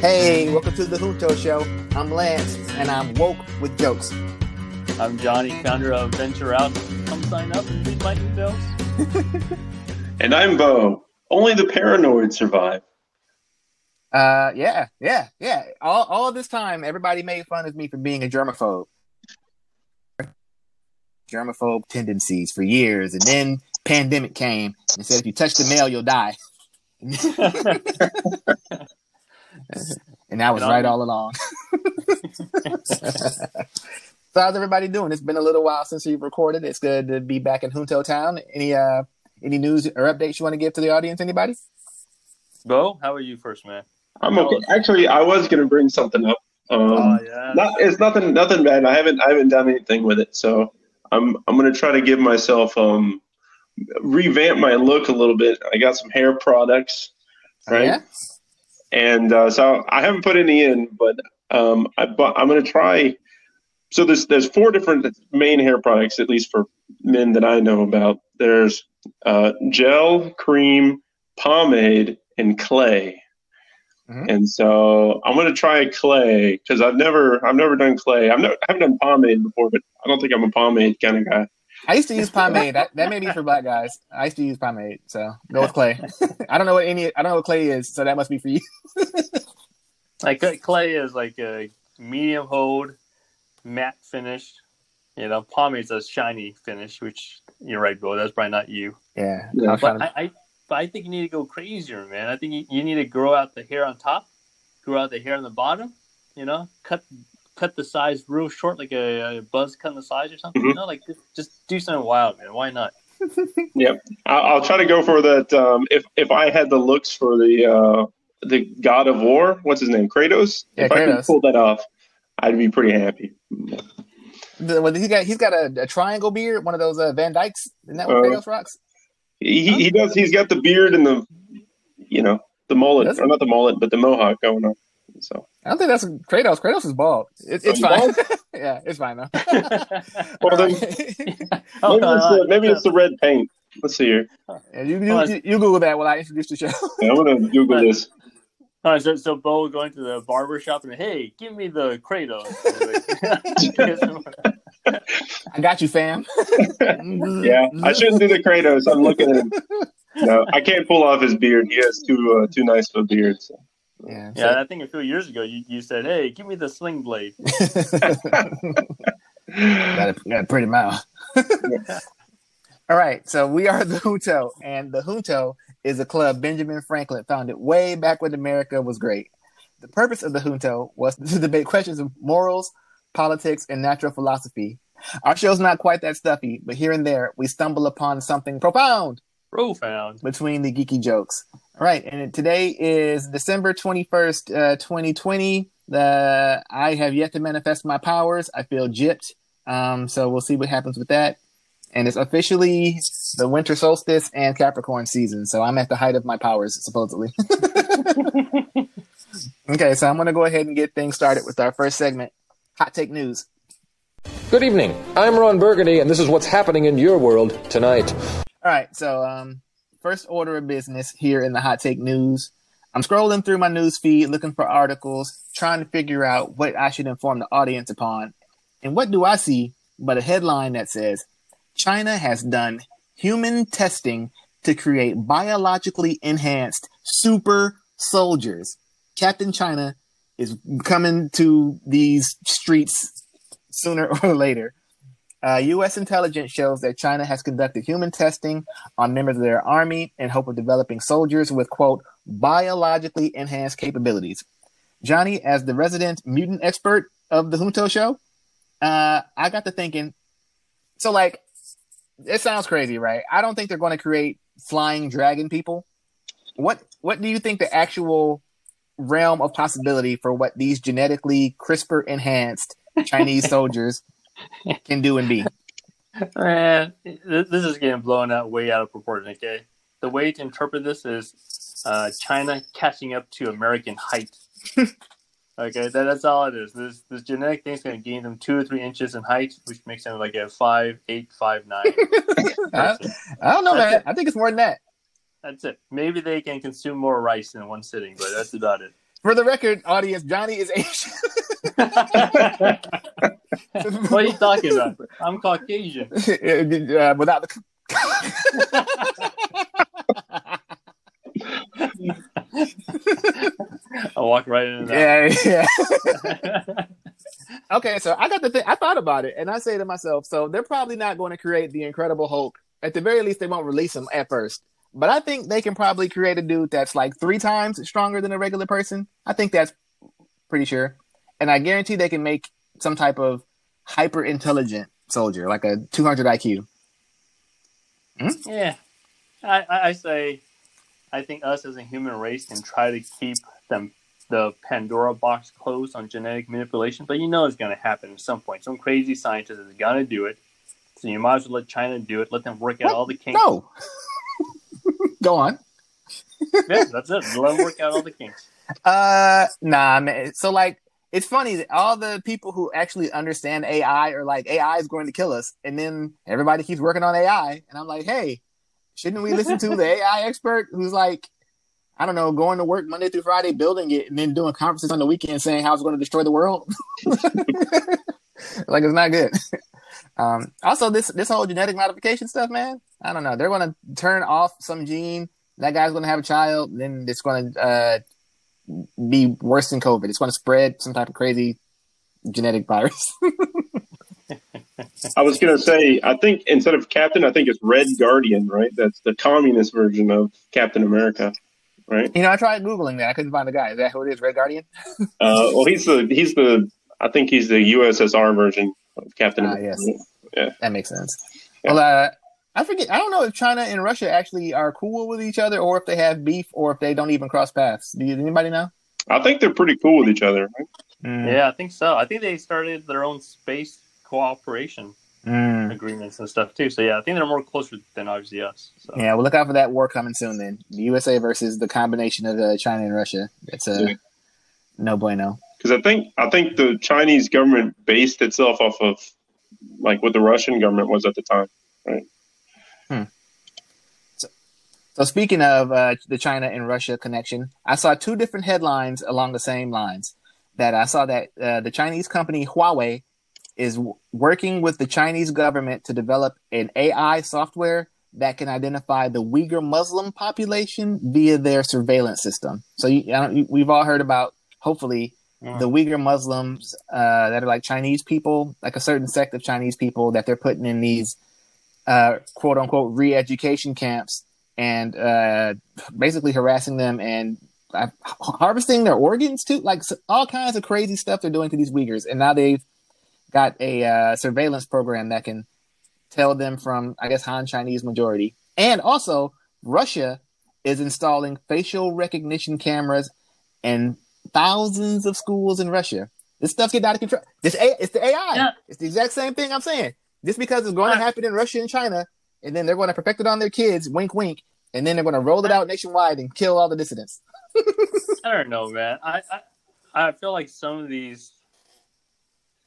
Hey, welcome to the Junto Show. I'm Lance, and I'm woke with jokes. I'm Johnny, founder of Venture Out. Come sign up and read my emails. and I'm Bo. Only the paranoid survive. Uh, yeah, yeah, yeah. All all this time, everybody made fun of me for being a germaphobe. Germaphobe tendencies for years, and then pandemic came and said if you touch the mail, you'll die. and I was right all along. so how's everybody doing? It's been a little while since we've recorded. It's good to be back in Junto Town. Any uh any news or updates you want to give to the audience? Anybody? Bo, how are you first, man? I'm okay. Actually, I was gonna bring something up. Um, oh yeah. Not it's nothing nothing bad. I haven't I haven't done anything with it, so I'm I'm gonna try to give myself um revamp my look a little bit. I got some hair products, right? Oh, yeah? And uh, so I haven't put any in, but um, I but I'm gonna try. So there's there's four different main hair products, at least for men that I know about. There's uh, gel, cream, pomade, and clay. Mm-hmm. And so I'm gonna try clay because I've never I've never done clay. I've never I haven't done pomade before, but I don't think I'm a pomade kind of guy. I used to use pomade. That, that may be for black guys. I used to use pomade, so go with clay. I don't know what any. I don't know what clay is, so that must be for you. like clay is like a medium hold, matte finish. You know, pomade's a shiny finish, which you're right, Bill. That's probably not you. Yeah, yeah. But I, I, but I think you need to go crazier, man. I think you, you need to grow out the hair on top, grow out the hair on the bottom. You know, cut cut the size real short, like a, a buzz cut the size or something. Mm-hmm. You know, like just, just, do something wild, man. Why not? yeah, I'll, I'll, try to go for that. Um, if if I had the looks for the uh, the God of War, what's his name, Kratos. Yeah, if Kratos. I could pull that off, I'd be pretty happy. The, well, he got he's got a, a, triangle beard, one of those uh, Van Dykes. Isn't that what uh, Kratos rocks? He, huh? he does. He's got the beard and the, you know, the mullet, or not the mullet, but the mohawk going on. So I don't think that's Kratos. Kratos is bald. It, it's fine. yeah, it's fine though. well, then, maybe, it's the, maybe it's the red paint. Let's see here. Yeah, you, you, you, you, Google that while I introduce the show. yeah, I'm gonna Google this. All right, so so Bo going to the barber shop and hey, give me the Kratos. I got you, fam. yeah, I shouldn't do the Kratos. I'm looking at him. No, I can't pull off his beard. He has too uh, too nice of a beard. So. Yeah, yeah. I think a few years ago you, you said, "Hey, give me the sling blade." got, a, got a pretty mouth. All right, so we are the Junto, and the Junto is a club Benjamin Franklin founded way back when America was great. The purpose of the Junto was to debate questions of morals, politics, and natural philosophy. Our show's not quite that stuffy, but here and there we stumble upon something profound. Profound. Between the geeky jokes. All right, and today is December 21st, uh, 2020. Uh, I have yet to manifest my powers. I feel gypped. Um, so we'll see what happens with that. And it's officially the winter solstice and Capricorn season. So I'm at the height of my powers, supposedly. okay, so I'm going to go ahead and get things started with our first segment Hot Take News. Good evening. I'm Ron Burgundy, and this is what's happening in your world tonight. All right, so um, first order of business here in the hot take news. I'm scrolling through my news feed looking for articles, trying to figure out what I should inform the audience upon. And what do I see but a headline that says China has done human testing to create biologically enhanced super soldiers. Captain China is coming to these streets sooner or later. Uh, U.S. intelligence shows that China has conducted human testing on members of their army in hope of developing soldiers with, quote, biologically enhanced capabilities. Johnny, as the resident mutant expert of the Junto show, uh, I got to thinking, so like, it sounds crazy, right? I don't think they're going to create flying dragon people. What What do you think the actual realm of possibility for what these genetically CRISPR enhanced Chinese soldiers can do and be. Man, this is getting blown out way out of proportion. Okay, the way to interpret this is uh, China catching up to American height. okay, that, that's all it is. This this genetic thing is going to gain them two or three inches in height, which makes them like a five, eight, five, nine. I, I, don't know, that's man. It. I think it's more than that. That's it. Maybe they can consume more rice in one sitting, but that's about it. For the record, audience, Johnny is Asian. what are you talking about? I'm Caucasian. uh, without the. I walk right into that. Yeah, yeah. okay, so I got the thing. I thought about it, and I say to myself, so they're probably not going to create the Incredible Hulk. At the very least, they won't release him at first. But I think they can probably create a dude that's like three times stronger than a regular person. I think that's pretty sure. And I guarantee they can make some type of hyper intelligent soldier, like a 200 IQ. Hmm? Yeah. I, I say, I think us as a human race can try to keep them the Pandora box closed on genetic manipulation, but you know it's going to happen at some point. Some crazy scientist is going to do it. So you might as well let China do it. Let them work out what? all the kinks. No. Go on. yeah, that's it. Them work out all the kinks. Uh, nah, man. So like, it's funny that all the people who actually understand AI are like, AI is going to kill us, and then everybody keeps working on AI, and I'm like, hey, shouldn't we listen to the AI expert who's like, I don't know, going to work Monday through Friday, building it, and then doing conferences on the weekend saying how it's going to destroy the world? like it's not good. Um, also, this this whole genetic modification stuff, man. I don't know. They're going to turn off some gene. That guy's going to have a child. Then it's going to uh, be worse than COVID. It's going to spread some type of crazy genetic virus. I was going to say, I think instead of Captain, I think it's Red Guardian, right? That's the communist version of Captain America, right? You know, I tried googling that. I couldn't find the guy. Is that who it is? Red Guardian? uh, well, he's the he's the I think he's the USSR version of Captain. Ah, yes. Yeah, that makes sense. Yeah. Well, uh, I forget. I don't know if China and Russia actually are cool with each other, or if they have beef, or if they don't even cross paths. Do you, anybody know? I think they're pretty cool with each other. Right? Mm. Yeah, I think so. I think they started their own space cooperation mm. agreements and stuff too. So yeah, I think they're more closer than obviously us. So. Yeah, we'll look out for that war coming soon. Then the USA versus the combination of uh, China and Russia. It's a yeah. no bueno. Because I think I think the Chinese government based itself off of like what the Russian government was at the time, right? Hmm. So, so speaking of uh, the China and Russia connection, I saw two different headlines along the same lines. That I saw that uh, the Chinese company Huawei is w- working with the Chinese government to develop an AI software that can identify the Uyghur Muslim population via their surveillance system. So you, we've all heard about, hopefully, the Uyghur Muslims uh, that are like Chinese people, like a certain sect of Chinese people that they're putting in these uh, quote unquote re-education camps and uh, basically harassing them and uh, harvesting their organs too, like all kinds of crazy stuff they're doing to these Uyghurs. And now they've got a uh, surveillance program that can tell them from, I guess, Han Chinese majority. And also, Russia is installing facial recognition cameras and thousands of schools in Russia. This stuff get out of control. This A, it's the AI. Yeah. It's the exact same thing I'm saying. Just because it's going to happen in Russia and China, and then they're going to perfect it on their kids, wink, wink, and then they're going to roll it out nationwide and kill all the dissidents. I don't know, man. I, I, I feel like some of these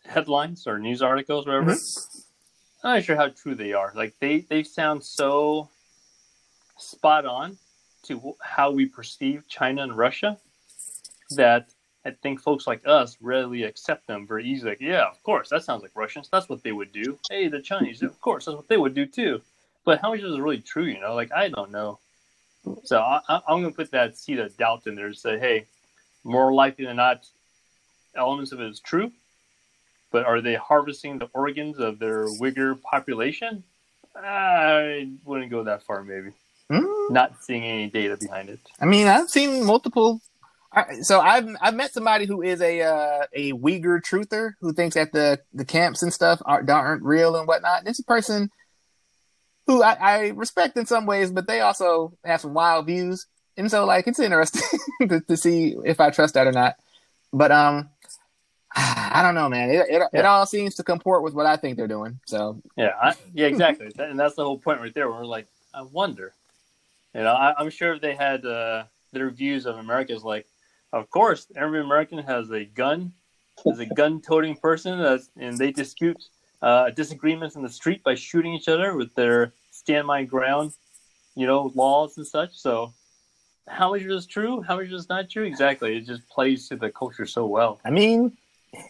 headlines or news articles, whatever. Mm-hmm. I'm not sure how true they are. Like they they sound so spot on to how we perceive China and Russia that I think folks like us readily accept them very easily. Like, yeah, of course, that sounds like Russians. That's what they would do. Hey, the Chinese, of course, that's what they would do too. But how much is really true? You know, like I don't know. So I, am going to put that seed of doubt in there to say, hey, more likely than not, elements of it is true. But are they harvesting the organs of their Uyghur population? I wouldn't go that far, maybe. Mm. Not seeing any data behind it. I mean, I've seen multiple so I've I've met somebody who is a uh, a Uyghur truther who thinks that the the camps and stuff aren't, aren't real and whatnot. This person who I, I, respect in some ways, but they also have some wild views, and so like it's interesting to, to, see if I trust that or not. But um, I don't know, man. It it, yeah. it, all seems to comport with what I think they're doing. So yeah, I, yeah, exactly, and that's the whole point right there. Where we're like, I wonder, you know, I, am sure if they had uh, their views of America is like of course, every American has a gun, is a gun-toting person, that's, and they dispute uh, disagreements in the street by shooting each other with their stand my ground, you know, laws and such. So, how much is true, how much is not true. Exactly, it just plays to the culture so well. I mean,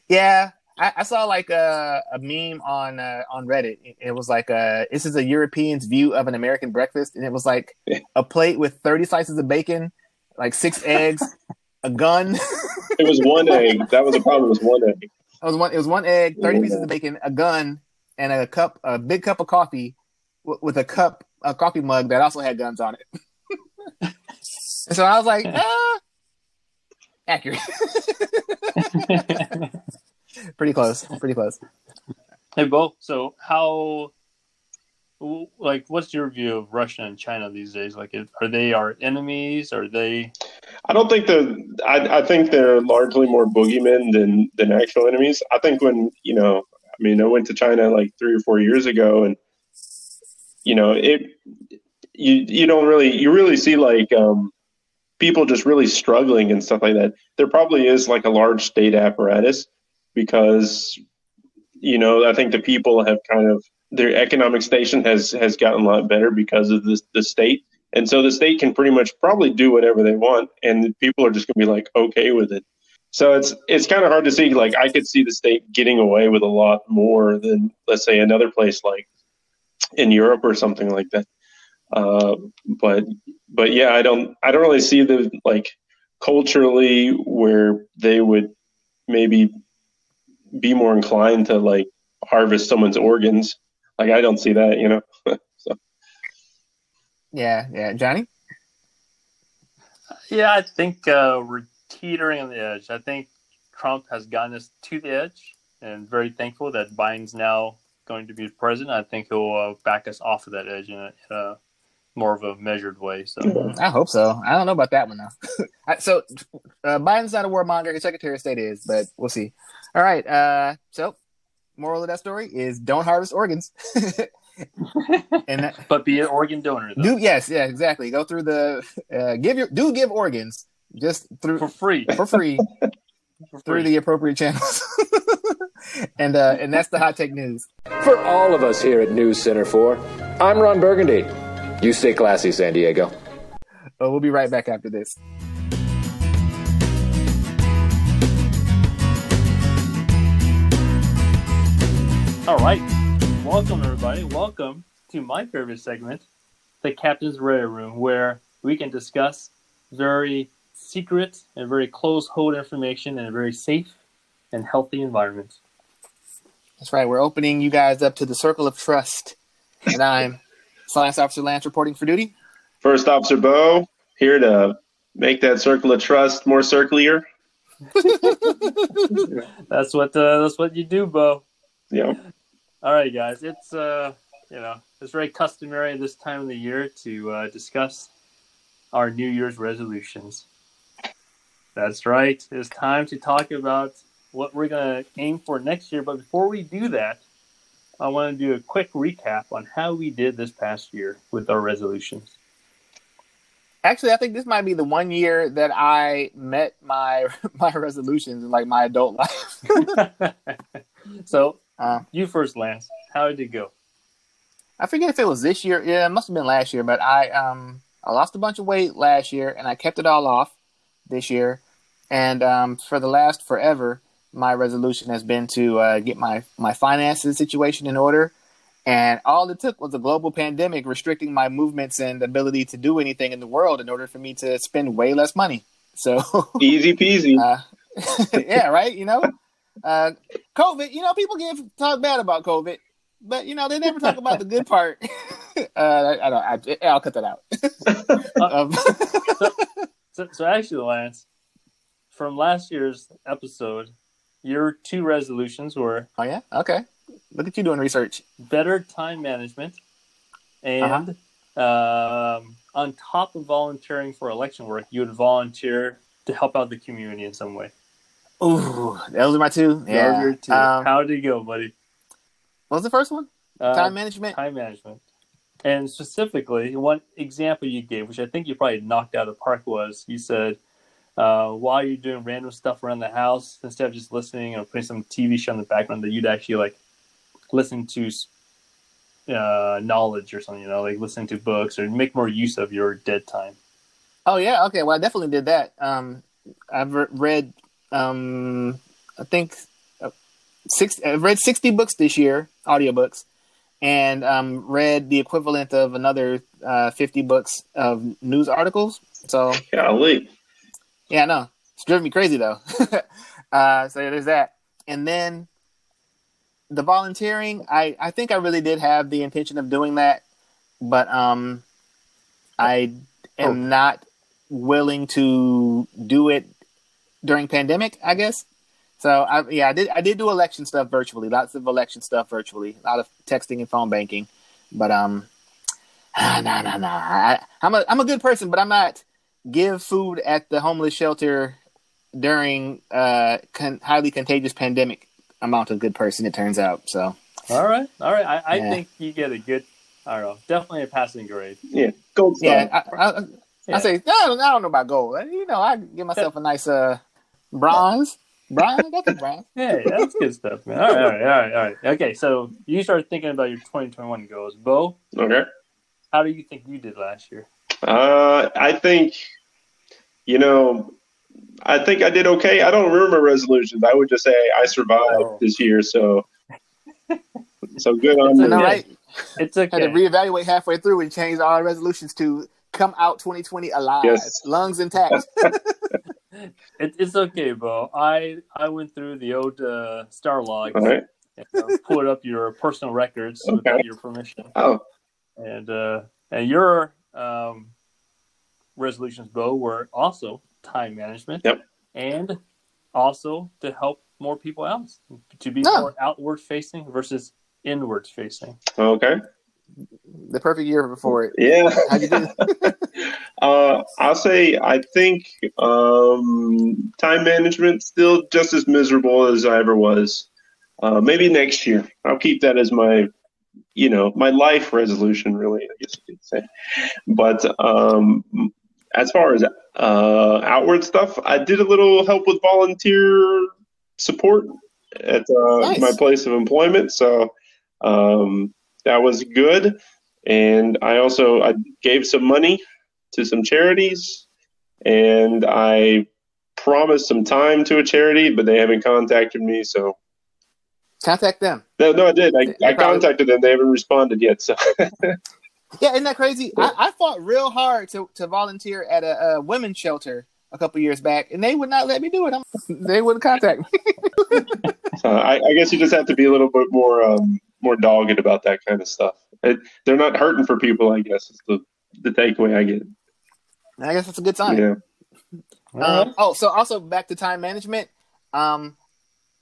yeah, I, I saw like a, a meme on uh, on Reddit. It was like uh, this is a European's view of an American breakfast, and it was like a plate with thirty slices of bacon, like six eggs, a gun. it was one egg. That was a problem. It was one egg. It was one. It was one egg, thirty pieces of bacon, a gun, and a cup, a big cup of coffee, w- with a cup, a coffee mug that also had guns on it. and so I was like, ah, accurate. pretty close. Pretty close. Hey, Bo. So how? Like, what's your view of Russia and China these days? Like, are they our enemies? Are they? I don't think they're. I, I think they're largely more boogeymen than than actual enemies. I think when you know, I mean, I went to China like three or four years ago, and you know, it you you don't really you really see like um, people just really struggling and stuff like that. There probably is like a large state apparatus because you know I think the people have kind of their economic station has has gotten a lot better because of this the state, and so the state can pretty much probably do whatever they want, and people are just going to be like okay with it. So it's it's kind of hard to see. Like I could see the state getting away with a lot more than let's say another place like in Europe or something like that. Uh, but but yeah, I don't I don't really see the like culturally where they would maybe be more inclined to like harvest someone's organs. Like I don't see that, you know. so. Yeah, yeah, Johnny. Yeah, I think uh, we're teetering on the edge. I think Trump has gotten us to the edge, and very thankful that Biden's now going to be president. I think he'll uh, back us off of that edge in a, in a more of a measured way. So I hope so. I don't know about that one though. so uh, Biden's not a warmonger. His Secretary of State is, but we'll see. All right. Uh, so moral of that story is don't harvest organs. and that, but be an organ donor. Though. Do yes, yeah, exactly. Go through the uh, give your do give organs just through for free for free, for free. through the appropriate channels. and uh, and that's the hot take news for all of us here at News Center Four. I'm Ron Burgundy. You stay classy, San Diego. Oh, we'll be right back after this. All right. Welcome, everybody. Welcome to my favorite segment, the Captain's Ready Room, where we can discuss very secret and very close hold information in a very safe and healthy environment. That's right. We're opening you guys up to the circle of trust. And I'm Science Officer Lance reporting for duty. First Officer Bo, here to make that circle of trust more circular. that's what uh, that's what you do, Bo. Yeah. All right, guys. It's uh, you know, it's very customary this time of the year to uh, discuss our New Year's resolutions. That's right. It's time to talk about what we're going to aim for next year. But before we do that, I want to do a quick recap on how we did this past year with our resolutions. Actually, I think this might be the one year that I met my my resolutions in like my adult life. so uh, you first, Lance. How did it go? I forget if it was this year. Yeah, it must have been last year. But I um I lost a bunch of weight last year, and I kept it all off this year. And um, for the last forever, my resolution has been to uh, get my my finances situation in order. And all it took was a global pandemic restricting my movements and ability to do anything in the world in order for me to spend way less money. So easy peasy. Uh, yeah, right. You know, uh, COVID, you know, people give talk bad about COVID, but you know, they never talk about the good part. uh, I, I, don't. I, will cut that out. um, so, so, so, actually, Lance, from last year's episode, your two resolutions were. Oh yeah. Okay. Look at you doing research. Better time management, and uh-huh. um, on top of volunteering for election work, you would volunteer to help out the community in some way. Ooh, those are my two. Yeah. Two. Um, How did it go, buddy? What was the first one? Uh, time management. Time management. And specifically, one example you gave, which I think you probably knocked out of the park, was you said uh, while you're doing random stuff around the house, instead of just listening or putting some TV show in the background, that you'd actually like listen to uh, knowledge or something, you know, like listen to books or make more use of your dead time. Oh yeah, okay. Well, I definitely did that. Um, I've read, um, I think, uh, six. I've read sixty books this year, audiobooks, and um, read the equivalent of another uh, fifty books of news articles. So, golly, yeah, no, it's driven me crazy though. uh, so there's that, and then the volunteering. I I think I really did have the intention of doing that, but um, I am oh. not willing to do it during pandemic, I guess. So I, yeah, I did. I did do election stuff virtually. Lots of election stuff virtually. A lot of texting and phone banking. But um, nah, nah, nah, nah. I, I'm a I'm a good person, but I'm not give food at the homeless shelter during uh con- highly contagious pandemic amount of good person. It turns out. So all right, all right. I, I yeah. think you get a good. I don't know. Definitely a passing grade. Yeah, gold star. Yeah, I, I, yeah. I say, no, I don't know about gold. You know, I give myself a nice uh bronze. Bronze, that's a bronze. Yeah, that's good stuff, man. All right, all right, all right, all right. Okay, so you start thinking about your 2021 goals, Bo. Okay. How do you think you did last year? Uh, I think, you know, I think I did okay. I don't remember resolutions. I would just say I survived oh. this year, so so good on me. Right? It's okay. Had to reevaluate halfway through and change all our resolutions to come out 2020 alive, yes. lungs intact. it, it's okay, bro. I I went through the old uh, star log right. and uh, pulled up your personal records okay. without your permission. Oh, and uh, and your um, resolutions, Bo, were also time management. Yep. And also to help more people out, to be oh. more outward facing versus inward facing. Okay the perfect year before it. Yeah. How'd you do? uh, I'll say I think um, time management still just as miserable as I ever was. Uh, maybe next year. I'll keep that as my, you know, my life resolution. Really, I guess you could say. But um, as far as uh, outward stuff, I did a little help with volunteer support at uh, nice. my place of employment. So um, that was good. And I also I gave some money to some charities, and I promised some time to a charity, but they haven't contacted me. So contact them. No, no, I did. I, I contacted them. They haven't responded yet. So. yeah, isn't that crazy? I, I, fought real hard to, to volunteer at a, a women's shelter a couple years back, and they would not let me do it. I'm, they wouldn't contact me. so I, I, guess you just have to be a little bit more um, more dogged about that kind of stuff. It, they're not hurting for people. I guess is the the takeaway I get. I guess that's a good sign. Yeah. Um, oh, so also back to time management. Um,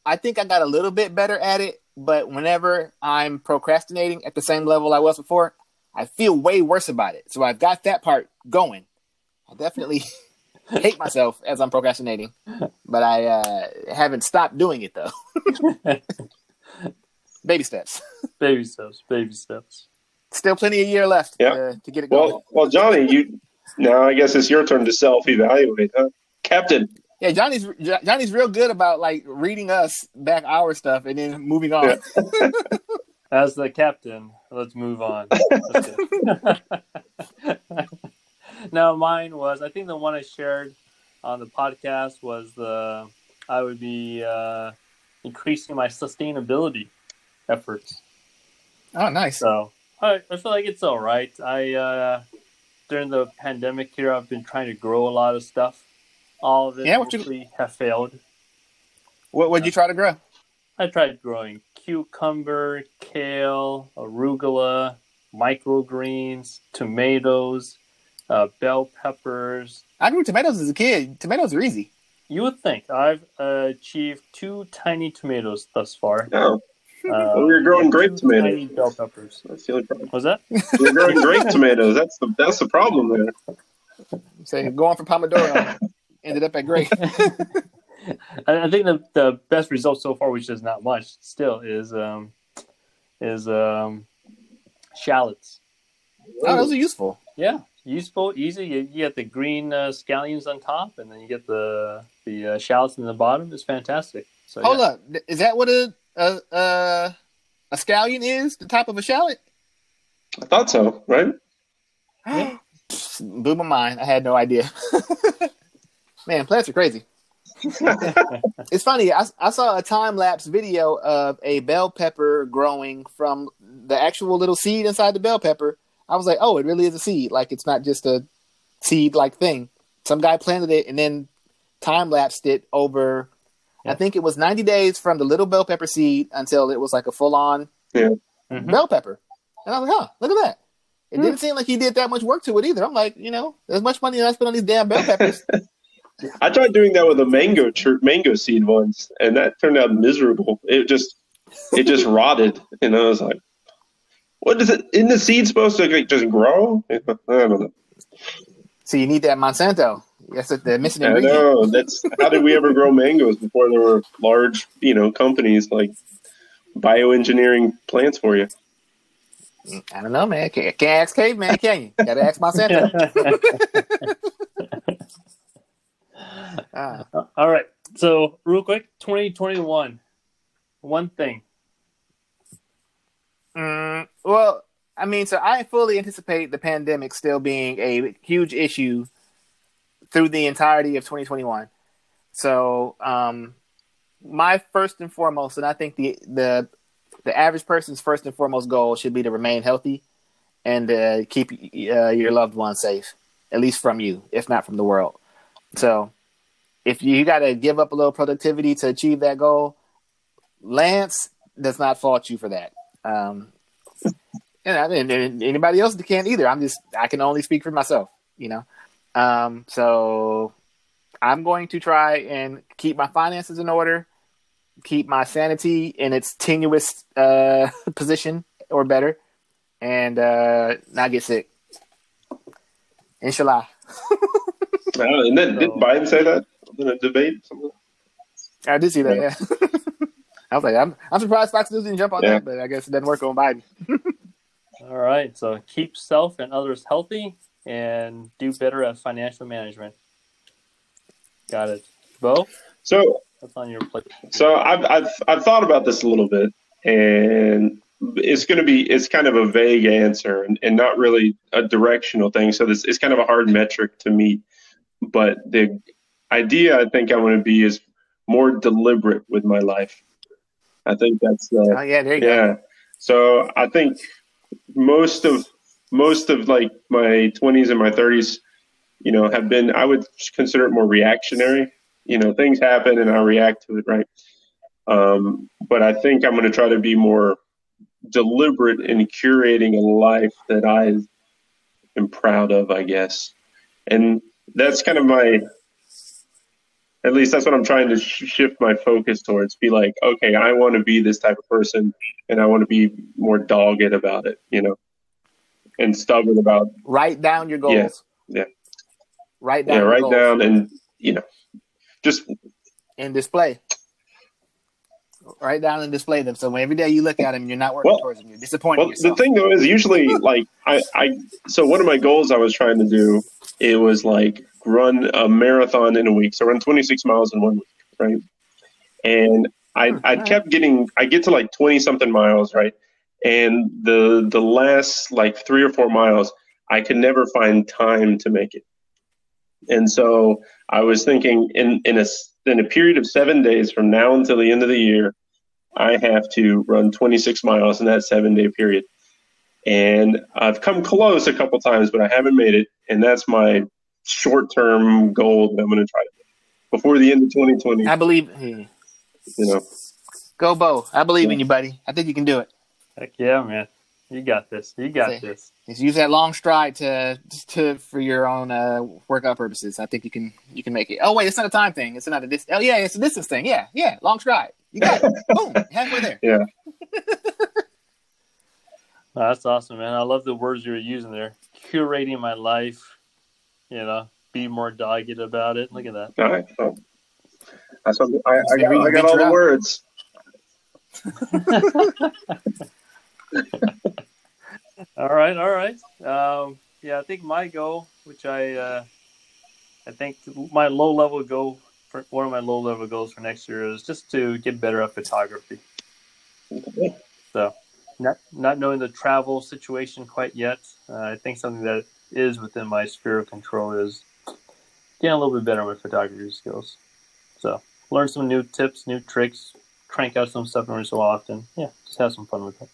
I think I got a little bit better at it, but whenever I'm procrastinating at the same level I was before, I feel way worse about it. So I've got that part going. I definitely hate myself as I'm procrastinating, but I uh, haven't stopped doing it though. baby steps. baby steps. Baby steps. Still plenty of year left yeah. to, to get it going. Well, well, Johnny, you now I guess it's your turn to self-evaluate, huh? Captain. Yeah, Johnny's Johnny's real good about like reading us back our stuff and then moving on. Yeah. As the captain, let's move on. now, mine was I think the one I shared on the podcast was the I would be uh, increasing my sustainability efforts. Oh, nice. So I, I feel like it's all right. I uh, during the pandemic here, I've been trying to grow a lot of stuff. All of it yeah, what you... have failed. What would you try to grow? I tried growing cucumber, kale, arugula, microgreens, tomatoes, uh, bell peppers. I grew tomatoes as a kid. Tomatoes are easy. You would think. I've uh, achieved two tiny tomatoes thus far. Oh. Uh, well, we are growing grape tomatoes. bell peppers. That's the only problem. Was that? we are growing grape tomatoes. That's the that's the problem there. Say going for pomodoro ended up at grape. I think the the best result so far, which is not much, still is um is um shallots. Oh, those are useful. Yeah, useful, easy. You, you get the green uh, scallions on top, and then you get the the uh, shallots in the bottom. It's fantastic. So, Hold yeah. up, is that what a a, a a scallion is? The top of a shallot? I thought so. Right? blew my mind. I had no idea. Man, plants are crazy. it's funny. I, I saw a time lapse video of a bell pepper growing from the actual little seed inside the bell pepper. I was like, oh, it really is a seed. Like it's not just a seed like thing. Some guy planted it and then time lapsed it over. Yeah. I think it was 90 days from the little bell pepper seed until it was like a full on yeah. mm-hmm. bell pepper. And I was like, huh, look at that. It hmm. didn't seem like he did that much work to it either. I'm like, you know, as much money as I spent on these damn bell peppers. I tried doing that with a mango mango seed once, and that turned out miserable. It just it just rotted, and I was like, "What is it? Isn't the seed supposed to like, just grow?" I don't know. So you need that Monsanto. Yes, the missing ingredient. I know. That's how did we ever grow mangoes before there were large, you know, companies like bioengineering plants for you? I don't know, man. Can't, can't ask caveman, can you? Got to ask Monsanto. ah. All right. So, real quick, 2021. One thing. Mm, well, I mean, so I fully anticipate the pandemic still being a huge issue through the entirety of 2021. So, um, my first and foremost, and I think the the the average person's first and foremost goal should be to remain healthy and uh, keep uh, your loved ones safe, at least from you, if not from the world. So, if you, you got to give up a little productivity to achieve that goal, Lance does not fault you for that. Um, and, and, anybody else can't either. I'm just I can only speak for myself, you know. Um, so I'm going to try and keep my finances in order, keep my sanity in its tenuous uh, position or better, and uh, not get sick. Inshallah. and then, so, did Biden say that? in a debate? I did see that. Yeah. yeah. I was like, I'm, I'm surprised Fox News didn't jump on yeah. that, but I guess it doesn't work on Biden. All right, so keep self and others healthy, and do better at financial management. Got it, Bo. So that's on your plate. So I've I've I've thought about this a little bit, and it's going to be it's kind of a vague answer and, and not really a directional thing. So this is kind of a hard metric to meet. But the idea I think I want to be is more deliberate with my life. I think that's the oh yeah there you yeah. Go. So I think most of most of like my 20s and my 30s, you know, have been I would consider it more reactionary. You know, things happen and I react to it, right? Um, but I think I'm going to try to be more deliberate in curating a life that I am proud of, I guess. And that's kind of my at least that's what I'm trying to sh- shift my focus towards. Be like, okay, I want to be this type of person, and I want to be more dogged about it, you know, and stubborn about. Write down your goals. Yeah. yeah. Write down. Yeah, write goals. down, and you know, just and display. Write down and display them. So every day you look at them, you're not working well, towards them. You're disappointed. Well, yourself. the thing though is usually like I, I. So one of my goals I was trying to do, it was like run a marathon in a week. So run 26 miles in one week, right? And I I hmm. kept getting I get to like 20 something miles, right? And the the last like three or four miles, I could never find time to make it. And so I was thinking in in a in a period of seven days from now until the end of the year, I have to run 26 miles in that seven day period. And I've come close a couple times, but I haven't made it. And that's my short term goal that I'm going to try to before the end of 2020. I believe. Hmm. You know, go Bo. I believe yeah. in you, buddy. I think you can do it. Heck yeah, man. You got this. You got this. Just use that long stride to to for your own uh, workout purposes. I think you can you can make it. Oh wait, it's not a time thing. It's not a dis. Oh yeah, it's a distance thing. Yeah, yeah. Long stride. You got it. Boom, halfway there. Yeah. That's awesome, man. I love the words you were using there. Curating my life, you know, be more dogged about it. Look at that. All right. So that's what I, I, got, I got all the words. all right, all right. Um, yeah, I think my goal, which I, uh, I think my low level goal for one of my low level goals for next year is just to get better at photography. So, not not knowing the travel situation quite yet, uh, I think something that is within my sphere of control is getting a little bit better with my photography skills. So learn some new tips, new tricks, crank out some stuff every so often. Yeah, just have some fun with it.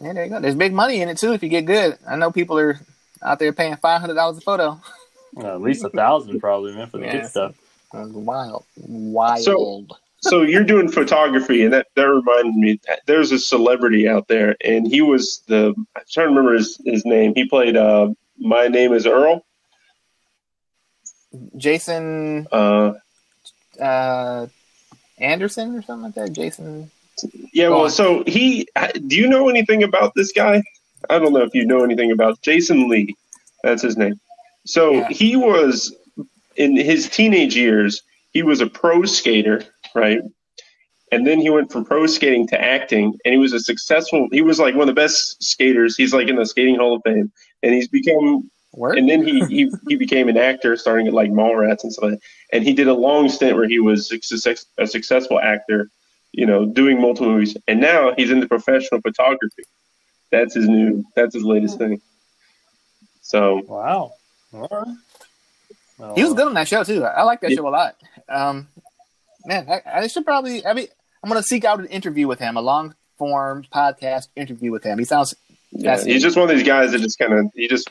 Yeah, there you go. There's big money in it too if you get good. I know people are out there paying five hundred dollars a photo. Well, at least a thousand probably, man, for the yeah, good stuff. Wild, wild. So, so you're doing photography, and that that reminded me. There's a celebrity out there, and he was the. I'm trying to remember his his name. He played. uh My name is Earl. Jason. Uh. Uh. Anderson or something like that. Jason. Yeah, well, so he. Do you know anything about this guy? I don't know if you know anything about Jason Lee. That's his name. So yeah. he was in his teenage years. He was a pro skater, right? And then he went from pro skating to acting, and he was a successful. He was like one of the best skaters. He's like in the skating Hall of Fame, and he's become. Word? And then he, he he became an actor, starting at like Mallrats and stuff. Like and he did a long stint where he was a successful actor you know, doing multiple movies, and now he's into professional photography. That's his new. That's his latest thing. So wow, he was good on that show too. I like that yeah. show a lot. Um, man, I, I, should probably. I mean, I'm gonna seek out an interview with him, a long form podcast interview with him. He sounds. Yeah, he's just one of these guys that just kind of he just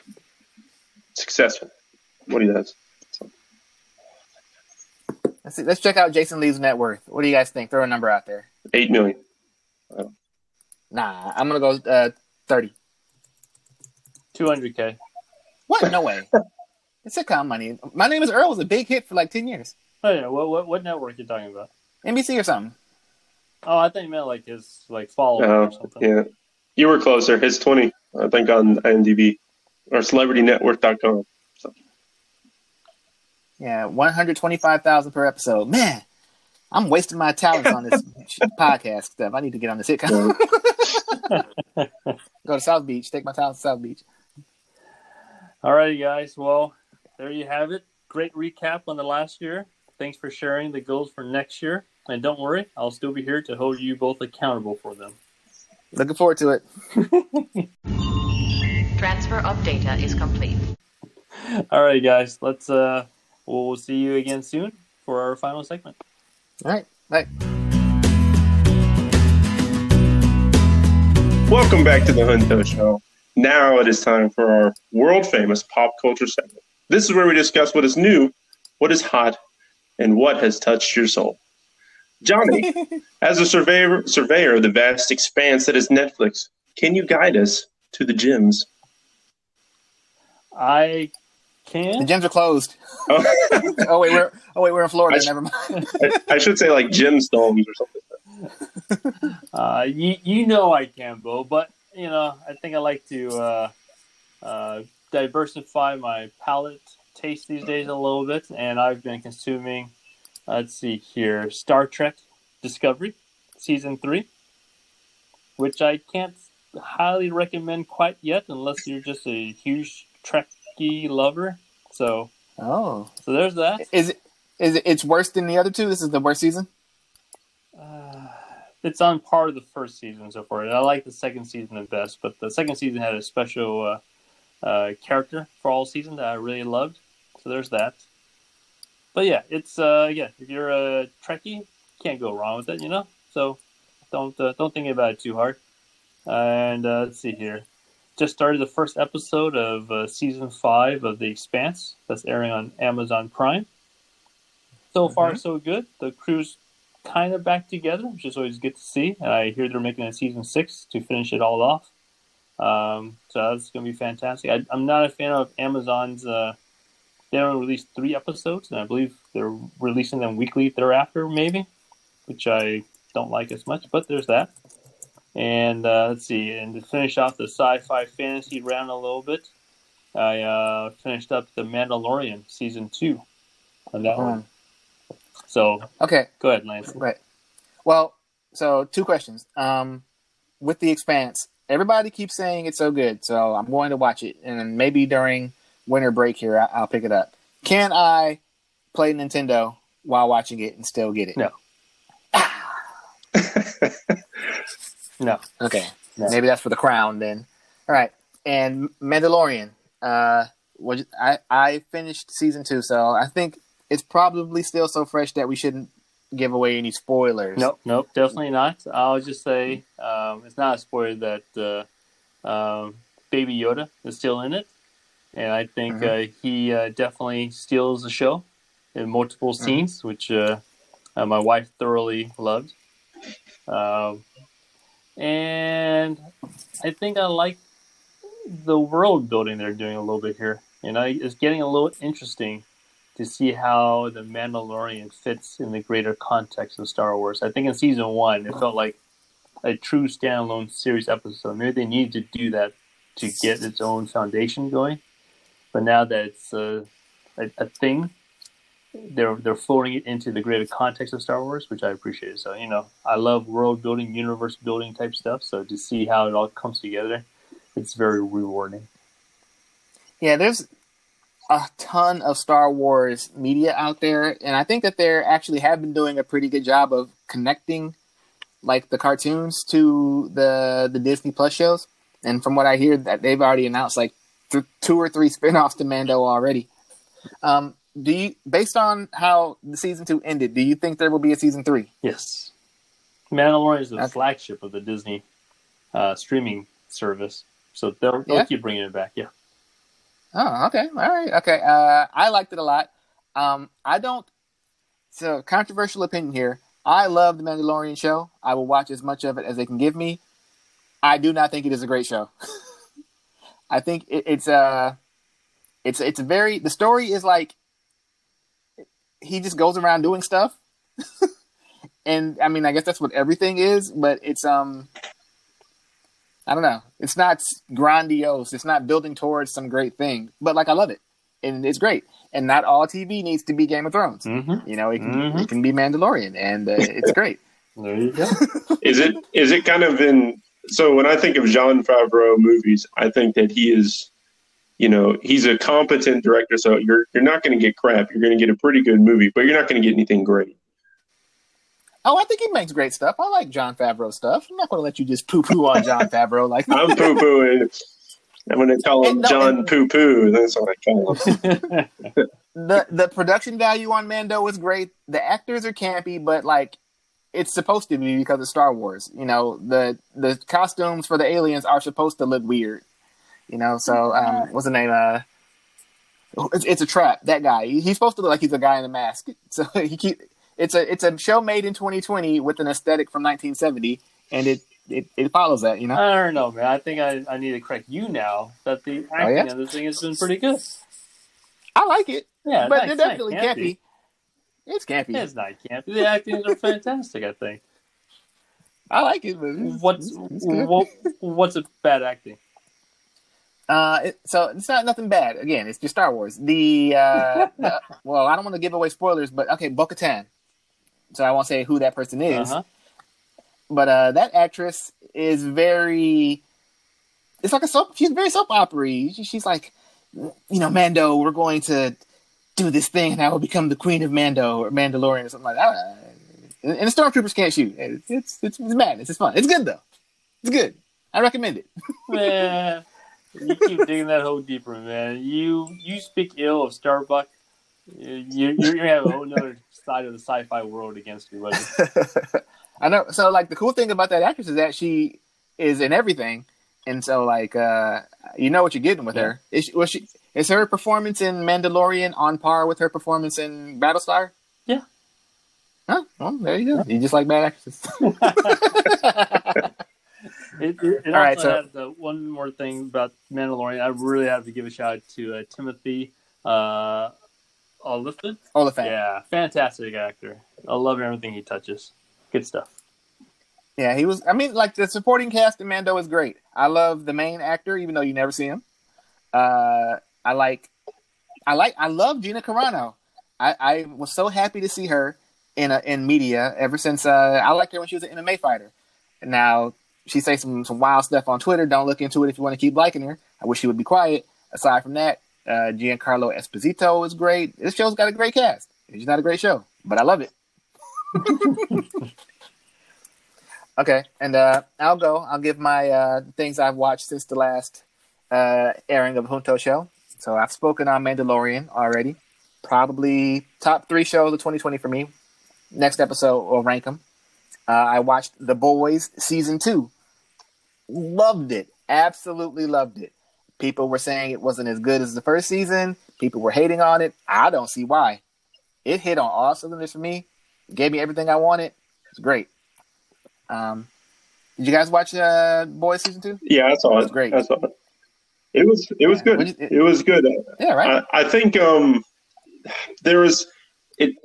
successful. What he does. Let's see, let's check out Jason Lee's net worth. What do you guys think? Throw a number out there. Eight million. Oh. Nah, I'm gonna go uh, thirty. Two hundred k. What? No way. it's sitcom money. My name is Earl was a big hit for like ten years. Oh yeah. What what, what network you talking about? NBC or something. Oh, I think you meant like his like follower uh, or something. Yeah, you were closer. His twenty, I think, on IMDb or CelebrityNetWorth.com. Yeah, one hundred twenty-five thousand per episode. Man, I'm wasting my talents on this podcast stuff. I need to get on this sitcom. Go to South Beach. Take my talents to South Beach. All right, guys. Well, there you have it. Great recap on the last year. Thanks for sharing the goals for next year. And don't worry, I'll still be here to hold you both accountable for them. Looking forward to it. Transfer of data is complete. All right, guys. Let's uh we'll see you again soon for our final segment. All right. Bye. Welcome back to the Junto Show. Now it is time for our world famous pop culture segment. This is where we discuss what is new, what is hot, and what has touched your soul. Johnny, as a surveyor, surveyor of the vast expanse that is Netflix, can you guide us to the gems? I can the gyms are closed. Oh, oh wait, we're oh wait, we're in Florida. Sh- Never mind. I, I, should say like gemstones or something. uh, you you know I can, Bo, but you know I think I like to uh, uh, diversify my palate taste these days a little bit, and I've been consuming. Let's see here, Star Trek Discovery season three, which I can't highly recommend quite yet, unless you're just a huge Trek lover. So oh, so there's that. Is it is it, it's worse than the other two? This is the worst season. Uh, it's on par of the first season so far. I like the second season the best, but the second season had a special uh, uh, character for all season that I really loved. So there's that. But yeah, it's uh, yeah. If you're a Trekkie, can't go wrong with it, you know. So don't uh, don't think about it too hard. And uh, let's see here just started the first episode of uh, season five of The Expanse that's airing on Amazon Prime. So mm-hmm. far, so good. The crew's kind of back together, which is always good to see. And I hear they're making a season six to finish it all off. Um, so that's going to be fantastic. I, am not a fan of Amazon's. Uh, they only released three episodes, and I believe they're releasing them weekly thereafter, maybe, which I don't like as much. But there's that. And uh, let's see, and to finish off the sci-fi fantasy round a little bit, I uh, finished up the Mandalorian season two on that one. So okay, go ahead, Lance. Right. Well, so two questions. Um, with the Expanse, everybody keeps saying it's so good, so I'm going to watch it, and maybe during winter break here, I'll pick it up. Can I play Nintendo while watching it and still get it? No. No. Okay. No. Maybe that's for the crown then. All right. And Mandalorian. Uh, Which I I finished season two, so I think it's probably still so fresh that we shouldn't give away any spoilers. Nope, nope, definitely not. I'll just say um, it's not a spoiler that uh, um, Baby Yoda is still in it, and I think mm-hmm. uh, he uh, definitely steals the show in multiple mm-hmm. scenes, mm-hmm. which uh, uh, my wife thoroughly loved. And I think I like the world building they're doing a little bit here. You know, it's getting a little interesting to see how the Mandalorian fits in the greater context of Star Wars. I think in season one, it felt like a true standalone series episode. Maybe they needed to do that to get its own foundation going. But now that it's a, a, a thing, they're they're floating it into the greater context of Star Wars, which I appreciate. So you know, I love world building, universe building type stuff. So to see how it all comes together, it's very rewarding. Yeah, there's a ton of Star Wars media out there, and I think that they actually have been doing a pretty good job of connecting, like the cartoons to the the Disney Plus shows. And from what I hear, that they've already announced like th- two or three spinoffs to Mando already. Um, do you, based on how the season two ended, do you think there will be a season three? Yes. Mandalorian is the okay. flagship of the Disney uh, streaming service, so they'll, they'll yeah. keep bringing it back. Yeah. Oh, okay, all right, okay. Uh, I liked it a lot. Um, I don't. So controversial opinion here. I love the Mandalorian show. I will watch as much of it as they can give me. I do not think it is a great show. I think it, it's a, uh, it's it's a very the story is like he just goes around doing stuff. and I mean, I guess that's what everything is, but it's um I don't know. It's not grandiose. It's not building towards some great thing, but like I love it, and it's great. And not all TV needs to be Game of Thrones. Mm-hmm. You know, it can, mm-hmm. it can be Mandalorian, and uh, it's great. there you go. is it is it kind of in? So when I think of Jon Favreau movies, I think that he is you know, he's a competent director, so you're you're not going to get crap. You're going to get a pretty good movie, but you're not going to get anything great. Oh, I think he makes great stuff. I like john Favreau stuff. I'm not going to let you just poo poo on john Favreau like I'm poo pooing. I'm going to call him no, John Poo Poo. That's what I call him. the the production value on Mando is great. The actors are campy, but like it's supposed to be because of Star Wars. You know, the the costumes for the aliens are supposed to look weird. You know, so um, what's the name? Uh, it's, it's a trap. That guy. He's supposed to look like he's a guy in a mask. So he keep. It's a it's a show made in 2020 with an aesthetic from 1970, and it it, it follows that. You know. I don't know, man. I think I, I need to correct you now that the acting oh, yeah? of this thing has been pretty good. I like it. Yeah, but they're definitely campy. campy. It's campy. It's not campy. The acting is fantastic. I think. I like it, but it's, what's it's what, what's a bad acting? Uh, it, so it's not nothing bad. Again, it's just Star Wars. The, uh, the well, I don't want to give away spoilers, but okay, Bo-Katan. So I won't say who that person is, uh-huh. but uh, that actress is very. It's like a soap. She's very soap opera. She's like, you know, Mando. We're going to do this thing, and I will become the queen of Mando or Mandalorian or something like that. And the stormtroopers can't shoot. It's it's it's, it's madness. It's fun. It's good though. It's good. I recommend it. yeah you keep digging that hole deeper, man. You you speak ill of Starbuck. You, you're gonna have a whole other side of the sci-fi world against you, buddy. I know. So, like, the cool thing about that actress is that she is in everything, and so like, uh, you know what you're getting with yeah. her. Is she, was she? Is her performance in Mandalorian on par with her performance in Battlestar? Yeah. Huh? Well, there you go. You just like bad actresses. It, it, it also right, so, has uh, one more thing about Mandalorian. I really have to give a shout out to uh, Timothy uh, Olyphant. Olyphant. Yeah, fantastic actor. I love everything he touches. Good stuff. Yeah, he was. I mean, like the supporting cast in Mando is great. I love the main actor, even though you never see him. Uh, I like, I like, I love Gina Carano. I, I was so happy to see her in a, in media ever since uh, I liked her when she was an MMA fighter. Now she say some some wild stuff on Twitter. Don't look into it if you want to keep liking her. I wish she would be quiet. Aside from that, uh, Giancarlo Esposito is great. This show's got a great cast. It's not a great show, but I love it. okay, and uh, I'll go. I'll give my uh, things I've watched since the last uh, airing of Junto Show. So I've spoken on Mandalorian already. Probably top three shows of 2020 for me. Next episode, we'll rank them. Uh, I watched The Boys season two. Loved it. Absolutely loved it. People were saying it wasn't as good as the first season. People were hating on it. I don't see why. It hit on all cylinders for me. It Gave me everything I wanted. It's great. Um, did you guys watch uh, Boys season two? Yeah, I saw it. it great. I saw it. It was it was good. You, it, it, was good. Yeah, right. I, I think um, there was it.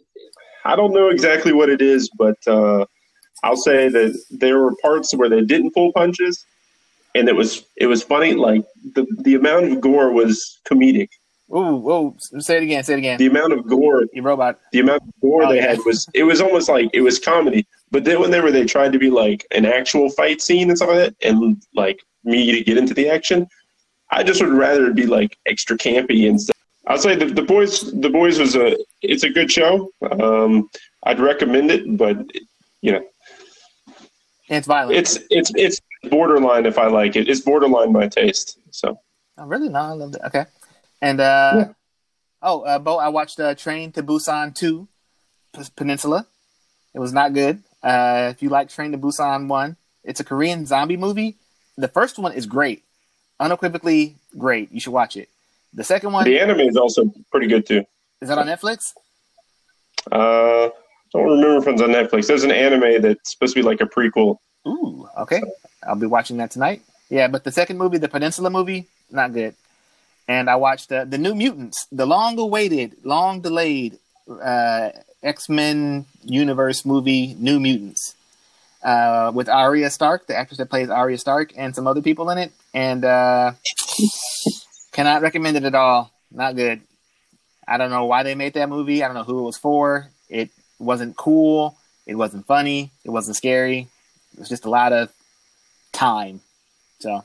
I don't know exactly what it is, but uh, I'll say that there were parts where they didn't pull punches, and it was it was funny. Like the the amount of gore was comedic. Ooh, ooh! Say it again. Say it again. The amount of gore, you robot. The amount of gore oh, they yeah. had was it was almost like it was comedy. But then whenever they tried to be like an actual fight scene and stuff like that, and like me to get into the action, I just would rather be like extra campy and stuff. I'll say the, the boys the boys was a it's a good show. Um, I'd recommend it, but you know, it's violent. It's it's it's borderline if I like it. It's borderline my taste. So. Oh, really? No, I love it. Okay. And uh, yeah. oh, uh, Bo, I watched uh, Train to Busan two, Peninsula. It was not good. Uh, if you like Train to Busan one, it's a Korean zombie movie. The first one is great, unequivocally great. You should watch it. The second one, the anime is also pretty good too. Is that on Netflix? Uh, don't remember if it's on Netflix. There's an anime that's supposed to be like a prequel. Ooh, okay. I'll be watching that tonight. Yeah, but the second movie, the Peninsula movie, not good. And I watched uh, the New Mutants, the long-awaited, long-delayed uh, X-Men universe movie, New Mutants, uh, with Arya Stark, the actress that plays Arya Stark, and some other people in it. And uh, cannot recommend it at all. Not good. I don't know why they made that movie. I don't know who it was for. It wasn't cool. It wasn't funny. It wasn't scary. It was just a lot of time. So.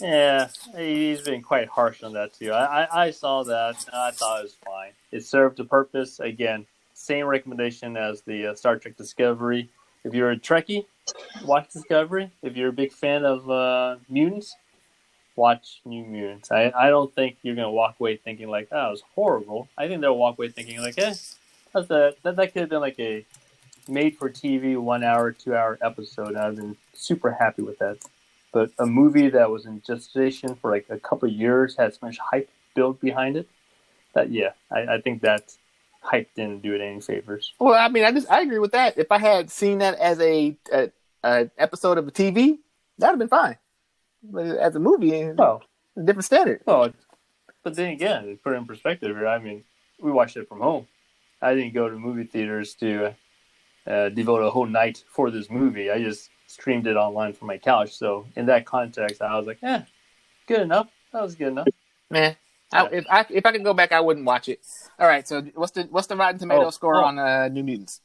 Yeah, he's been quite harsh on that too. I, I, I saw that. I thought it was fine. It served a purpose. Again, same recommendation as the uh, Star Trek Discovery. If you're a Trekkie, watch Discovery. If you're a big fan of uh, mutants, watch New Mutants. I, I don't think you're gonna walk away thinking like, "Oh, was horrible." I think they'll walk away thinking like, "Eh, that's a, that that could have been like a made for TV one hour, two hour episode." I've been super happy with that. But a movie that was in gestation for like a couple of years had so much hype built behind it. That yeah, I, I think that hype didn't do it any favors. Well, I mean, I just I agree with that. If I had seen that as a, a, a episode of a TV, that'd have been fine. But as a movie, eh, oh, a different standard. Oh, but then again, put it in perspective here. I mean, we watched it from home. I didn't go to movie theaters to uh, devote a whole night for this movie. I just streamed it online from my couch. So in that context, I was like, eh, good enough. That was good enough. Man, I, if I if I could go back, I wouldn't watch it. All right, so what's the what's the Rotten Tomato oh, score oh. on uh, New Mutants?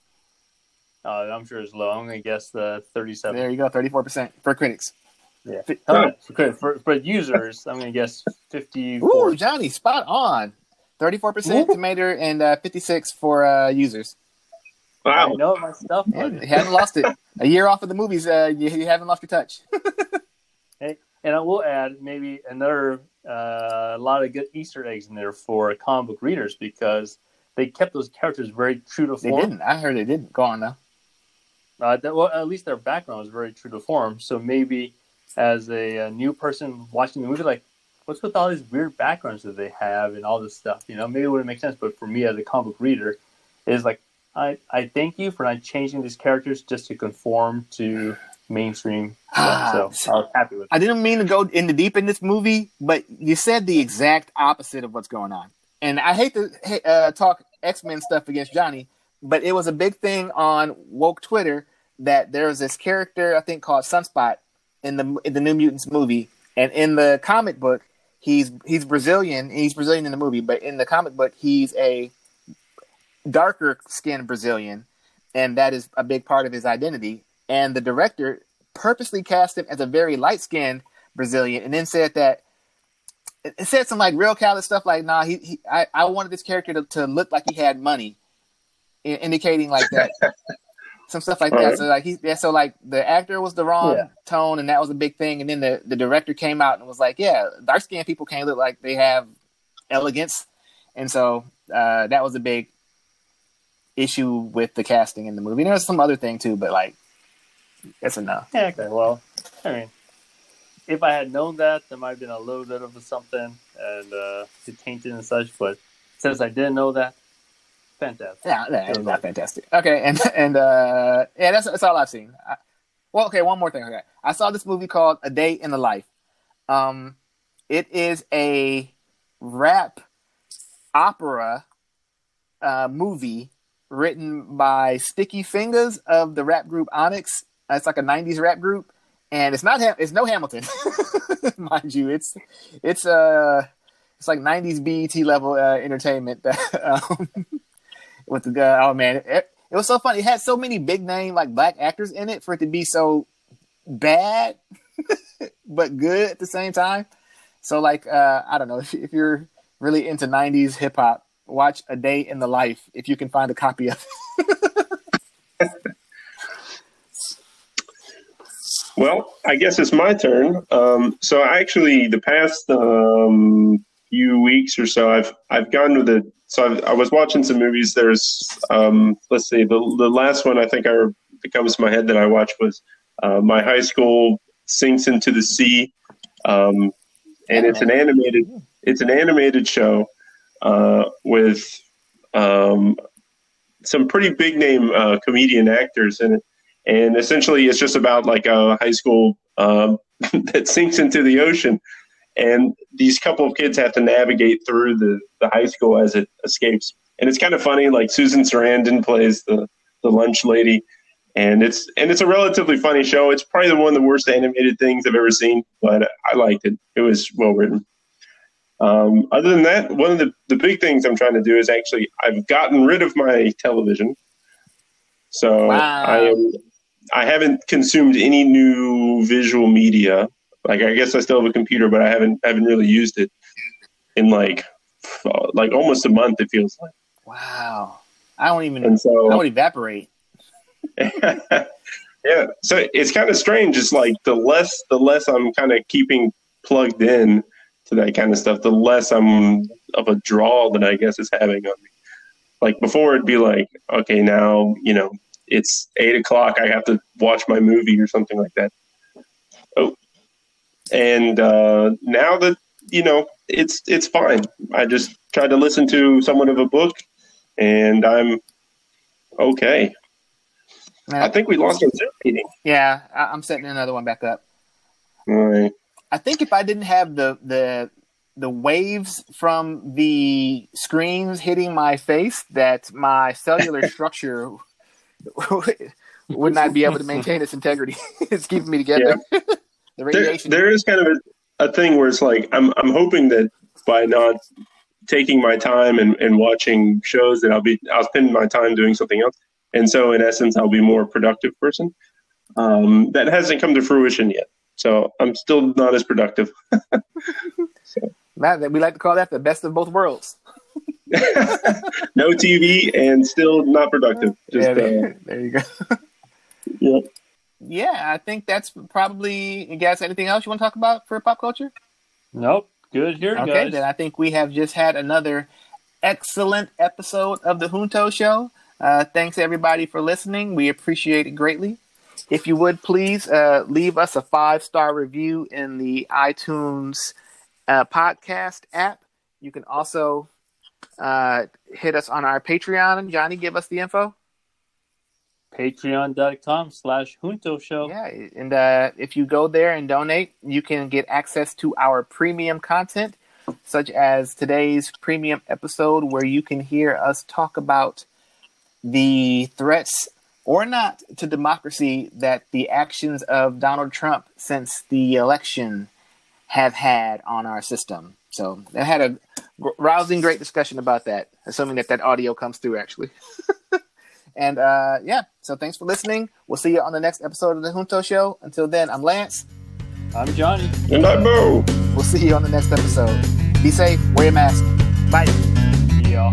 Uh, I'm sure it's low. I'm gonna guess the 37. There you go, 34 percent for critics. Yeah, oh, for, for, for, users, I'm gonna guess 50. Ooh, Johnny, spot on. 34 percent tomato and uh, 56 for uh, users. Wow. I know my stuff. Yeah, you haven't lost it. A year off of the movies, uh, you, you haven't lost your touch. hey, and I will add maybe another uh, a lot of good Easter eggs in there for comic book readers because they kept those characters very true to form. They didn't. I heard they didn't. Go on now. Uh, that, well, at least their background was very true to form. So maybe as a, a, new person watching the movie, like, what's with all these weird backgrounds that they have and all this stuff? You know, maybe it wouldn't make sense. But for me as a comic book reader, is like I, I thank you for not changing these characters just to conform to mainstream. Ah, so I was happy with. It. I didn't mean to go into deep in this movie, but you said the exact opposite of what's going on. And I hate to uh, talk X Men stuff against Johnny, but it was a big thing on woke Twitter that there was this character I think called Sunspot in the in the New Mutants movie, and in the comic book he's he's Brazilian. He's Brazilian in the movie, but in the comic book he's a darker skinned Brazilian, and that is a big part of his identity. And the director purposely cast him as a very light skinned Brazilian, and then said that it said some like real callous stuff like, "Nah, he, he I, I wanted this character to, to look like he had money," indicating like that. some stuff like that. Right. So like he, yeah, so like the actor was the wrong yeah. tone, and that was a big thing. And then the, the director came out and was like, "Yeah, dark skinned people can't look like they have elegance, and so uh, that was a big issue with the casting in the movie. And there's some other thing too, but like that's enough. Yeah, okay. Well, I mean, if I had known that, there might have been a little bit of something and uh, it tainted and such. But since I didn't know that, fantastic. Yeah, yeah it's not fantastic. Okay, and and uh, yeah, that's that's all I've seen. I, well, okay, one more thing. Okay, I saw this movie called A Day in the Life. Um, it is a rap opera uh, movie written by Sticky Fingaz of the rap group Onyx. It's like a '90s rap group, and it's not it's no Hamilton, mind you. It's it's uh it's like '90s BET level uh, entertainment. That um, with the guy, oh man, it, it was so funny. It had so many big name like black actors in it for it to be so bad but good at the same time. So like uh, I don't know if, if you're really into '90s hip hop, watch A Day in the Life if you can find a copy of it. well, I guess it's my turn. Um, so I actually, the past um, few weeks or so, I've I've gone to the so I've, i was watching some movies. There's um, let's see, the the last one I think I that comes to my head that I watched was uh, my high school sinks into the sea, um, and it's an animated it's an animated show uh, with um, some pretty big name uh, comedian actors in it, and essentially it's just about like a high school um, that sinks into the ocean and these couple of kids have to navigate through the, the high school as it escapes. And it's kind of funny, like Susan Sarandon plays the, the lunch lady, and it's and it's a relatively funny show. It's probably one of the worst animated things I've ever seen, but I liked it. It was well written. Um, other than that, one of the, the big things I'm trying to do is actually I've gotten rid of my television, so wow. I am I haven't consumed any new visual media like I guess I still have a computer, but I haven't haven't really used it in like like almost a month. It feels like. Wow, I don't even. And so, I would evaporate. yeah, so it's kind of strange. It's like the less the less I'm kind of keeping plugged in to that kind of stuff, the less I'm of a draw that I guess is having on me. Like before, it'd be like, okay, now you know it's eight o'clock. I have to watch my movie or something like that. Oh, and uh, now that you know, it's it's fine. I just tried to listen to somewhat of a book, and I'm okay. Man, I think we lost our Zoom meeting. Yeah, I'm setting another one back up. All right. I think if I didn't have the the the waves from the screens hitting my face, that my cellular structure would not be able to maintain its integrity. it's keeping me together. Yeah. The radiation. There, there is kind of a, a thing where it's like I'm I'm hoping that by not taking my time and, and watching shows that I'll be I'll spend my time doing something else. And so in essence I'll be more productive person. Um, that hasn't come to fruition yet. So I'm still not as productive. so. Matt, we like to call that the best of both worlds. no TV and still not productive. Just, yeah, there, uh, there you go. yep yeah, I think that's probably. You guys, anything else you want to talk about for pop culture? Nope. Good here, okay, guys. then I think we have just had another excellent episode of the Junto Show. Uh, thanks everybody for listening. We appreciate it greatly. If you would please uh, leave us a five star review in the iTunes uh, podcast app. You can also uh, hit us on our Patreon. Johnny, give us the info patreon.com slash junto show yeah and uh, if you go there and donate you can get access to our premium content such as today's premium episode where you can hear us talk about the threats or not to democracy that the actions of donald trump since the election have had on our system so i had a rousing great discussion about that assuming that that audio comes through actually And uh, yeah, so thanks for listening. We'll see you on the next episode of the Junto Show. Until then, I'm Lance. I'm Johnny. And I'm Bo. We'll see you on the next episode. Be safe. Wear your mask. Bye. Yeah.